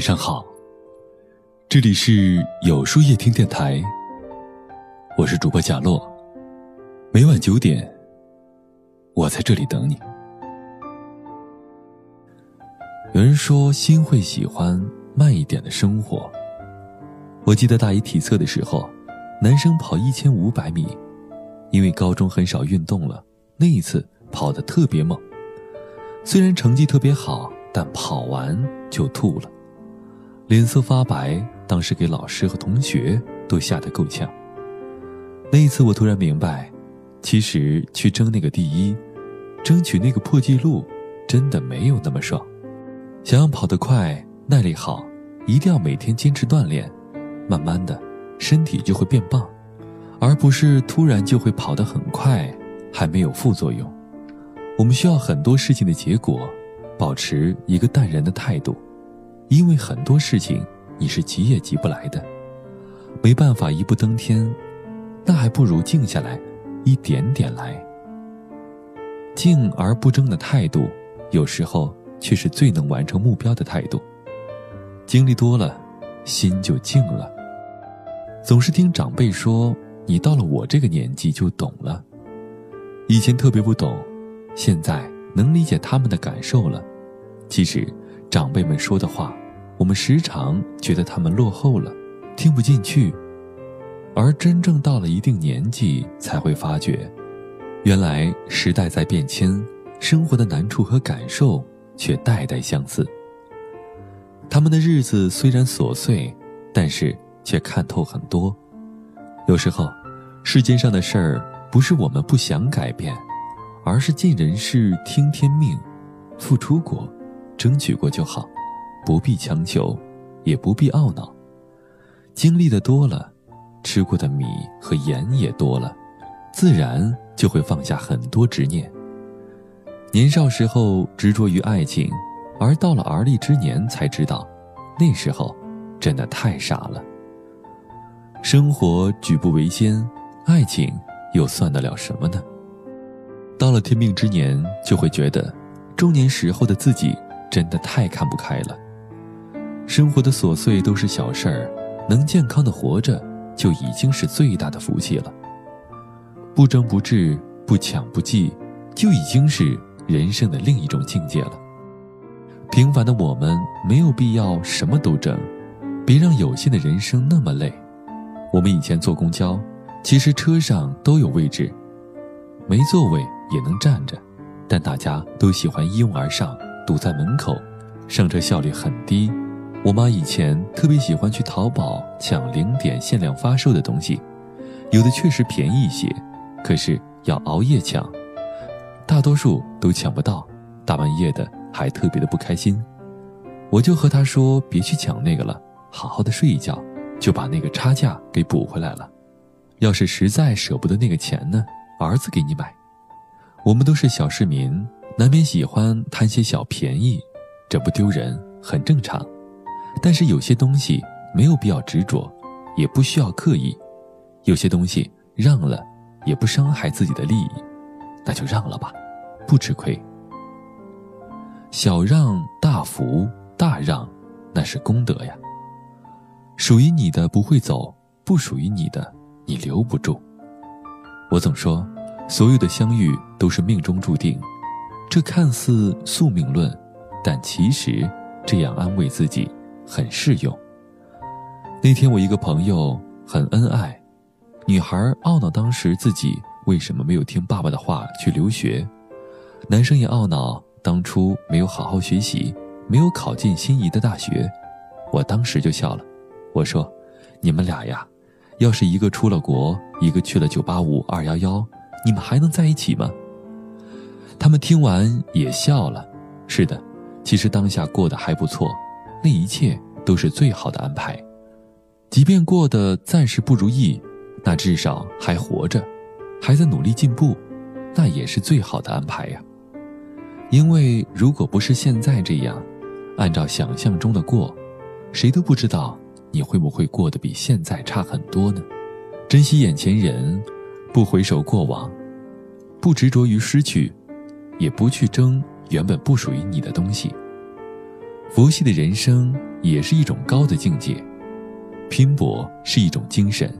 晚上好，这里是有书夜听电台，我是主播贾洛。每晚九点，我在这里等你。有人说，心会喜欢慢一点的生活。我记得大一体测的时候，男生跑一千五百米，因为高中很少运动了，那一次跑得特别猛。虽然成绩特别好，但跑完就吐了。脸色发白，当时给老师和同学都吓得够呛。那一次，我突然明白，其实去争那个第一，争取那个破纪录，真的没有那么爽。想要跑得快、耐力好，一定要每天坚持锻炼，慢慢的，身体就会变棒，而不是突然就会跑得很快，还没有副作用。我们需要很多事情的结果，保持一个淡然的态度。因为很多事情你是急也急不来的，没办法一步登天，那还不如静下来，一点点来。静而不争的态度，有时候却是最能完成目标的态度。经历多了，心就静了。总是听长辈说，你到了我这个年纪就懂了。以前特别不懂，现在能理解他们的感受了。其实，长辈们说的话。我们时常觉得他们落后了，听不进去，而真正到了一定年纪，才会发觉，原来时代在变迁，生活的难处和感受却代代相似。他们的日子虽然琐碎，但是却看透很多。有时候，世间上的事儿不是我们不想改变，而是尽人事听天命，付出过，争取过就好。不必强求，也不必懊恼。经历的多了，吃过的米和盐也多了，自然就会放下很多执念。年少时候执着于爱情，而到了而立之年才知道，那时候真的太傻了。生活举步维艰，爱情又算得了什么呢？到了天命之年，就会觉得，中年时候的自己真的太看不开了。生活的琐碎都是小事儿，能健康的活着就已经是最大的福气了。不争不智，不抢不计，就已经是人生的另一种境界了。平凡的我们没有必要什么都争，别让有限的人生那么累。我们以前坐公交，其实车上都有位置，没座位也能站着，但大家都喜欢一拥而上，堵在门口，上车效率很低。我妈以前特别喜欢去淘宝抢零点限量发售的东西，有的确实便宜一些，可是要熬夜抢，大多数都抢不到，大半夜的还特别的不开心。我就和她说别去抢那个了，好好的睡一觉，就把那个差价给补回来了。要是实在舍不得那个钱呢，儿子给你买。我们都是小市民，难免喜欢贪些小便宜，这不丢人，很正常。但是有些东西没有必要执着，也不需要刻意；有些东西让了，也不伤害自己的利益，那就让了吧，不吃亏。小让大福，大让，那是功德呀。属于你的不会走，不属于你的你留不住。我总说，所有的相遇都是命中注定，这看似宿命论，但其实这样安慰自己。很适用。那天我一个朋友很恩爱，女孩懊恼当时自己为什么没有听爸爸的话去留学，男生也懊恼当初没有好好学习，没有考进心仪的大学。我当时就笑了，我说：“你们俩呀，要是一个出了国，一个去了九八五、二幺幺，你们还能在一起吗？”他们听完也笑了。是的，其实当下过得还不错。那一切都是最好的安排，即便过得暂时不如意，那至少还活着，还在努力进步，那也是最好的安排呀。因为如果不是现在这样，按照想象中的过，谁都不知道你会不会过得比现在差很多呢。珍惜眼前人，不回首过往，不执着于失去，也不去争原本不属于你的东西。佛系的人生也是一种高的境界，拼搏是一种精神，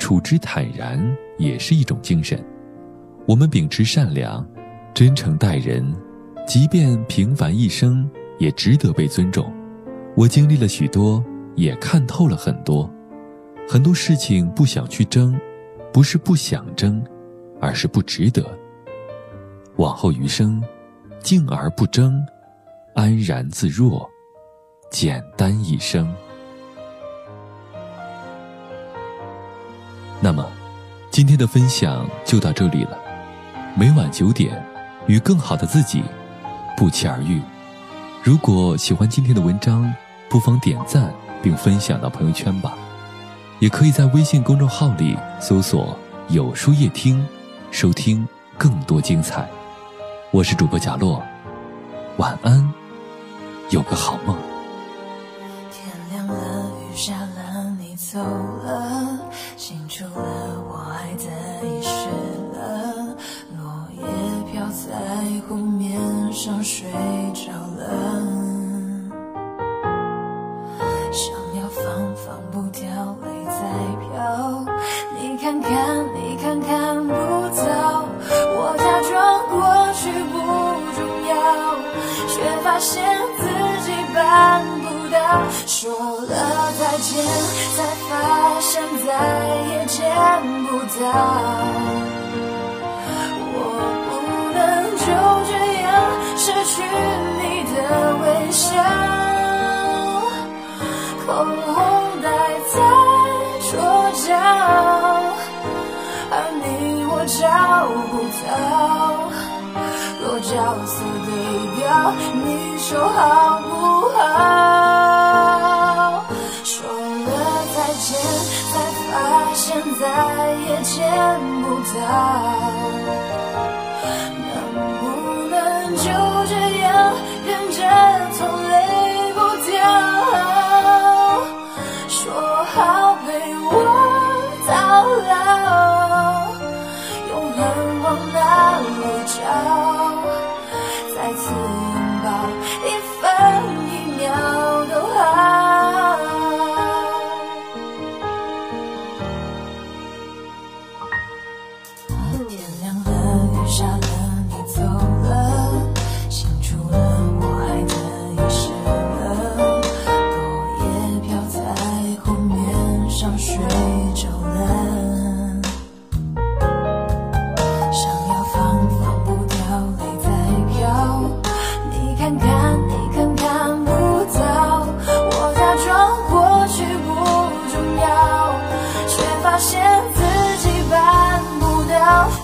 处之坦然也是一种精神。我们秉持善良，真诚待人，即便平凡一生，也值得被尊重。我经历了许多，也看透了很多，很多事情不想去争，不是不想争，而是不值得。往后余生，静而不争，安然自若，简单一生。那么，今天的分享就到这里了。每晚九点，与更好的自己不期而遇。如果喜欢今天的文章，不妨点赞并分享到朋友圈吧，也可以在微信公众号里搜索“有书夜听”，收听更多精彩。我是主播贾洛，晚安，有个好梦。天亮了，雨下了，你走了，清楚了，我爱的遗失了，落叶飘在湖面上，睡着了。看看你看看不到，我假装过去不重要，却发现。说了再见，才发现再也见不到。我不能就这样失去你的微笑，口红待在桌角。而你我找不到，若角色对调，你说好不见不到。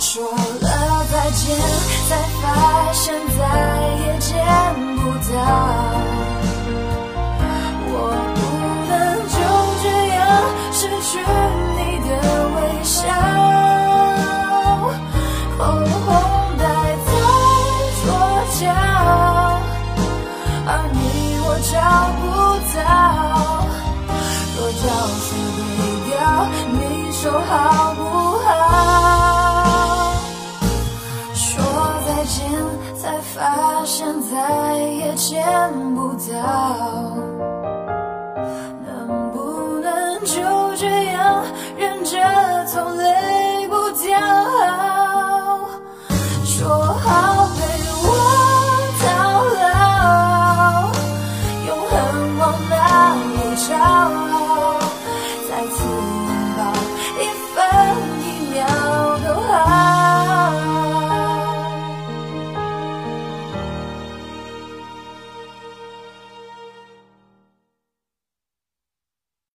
说了再见，才发现再也见不到。我不能就这样失去你的微笑，口红戴在桌角，而你我找不到。若角色对调，你说好？现再也见不到能不能就这样忍着痛泪不掉说好陪我到老永恒往哪里找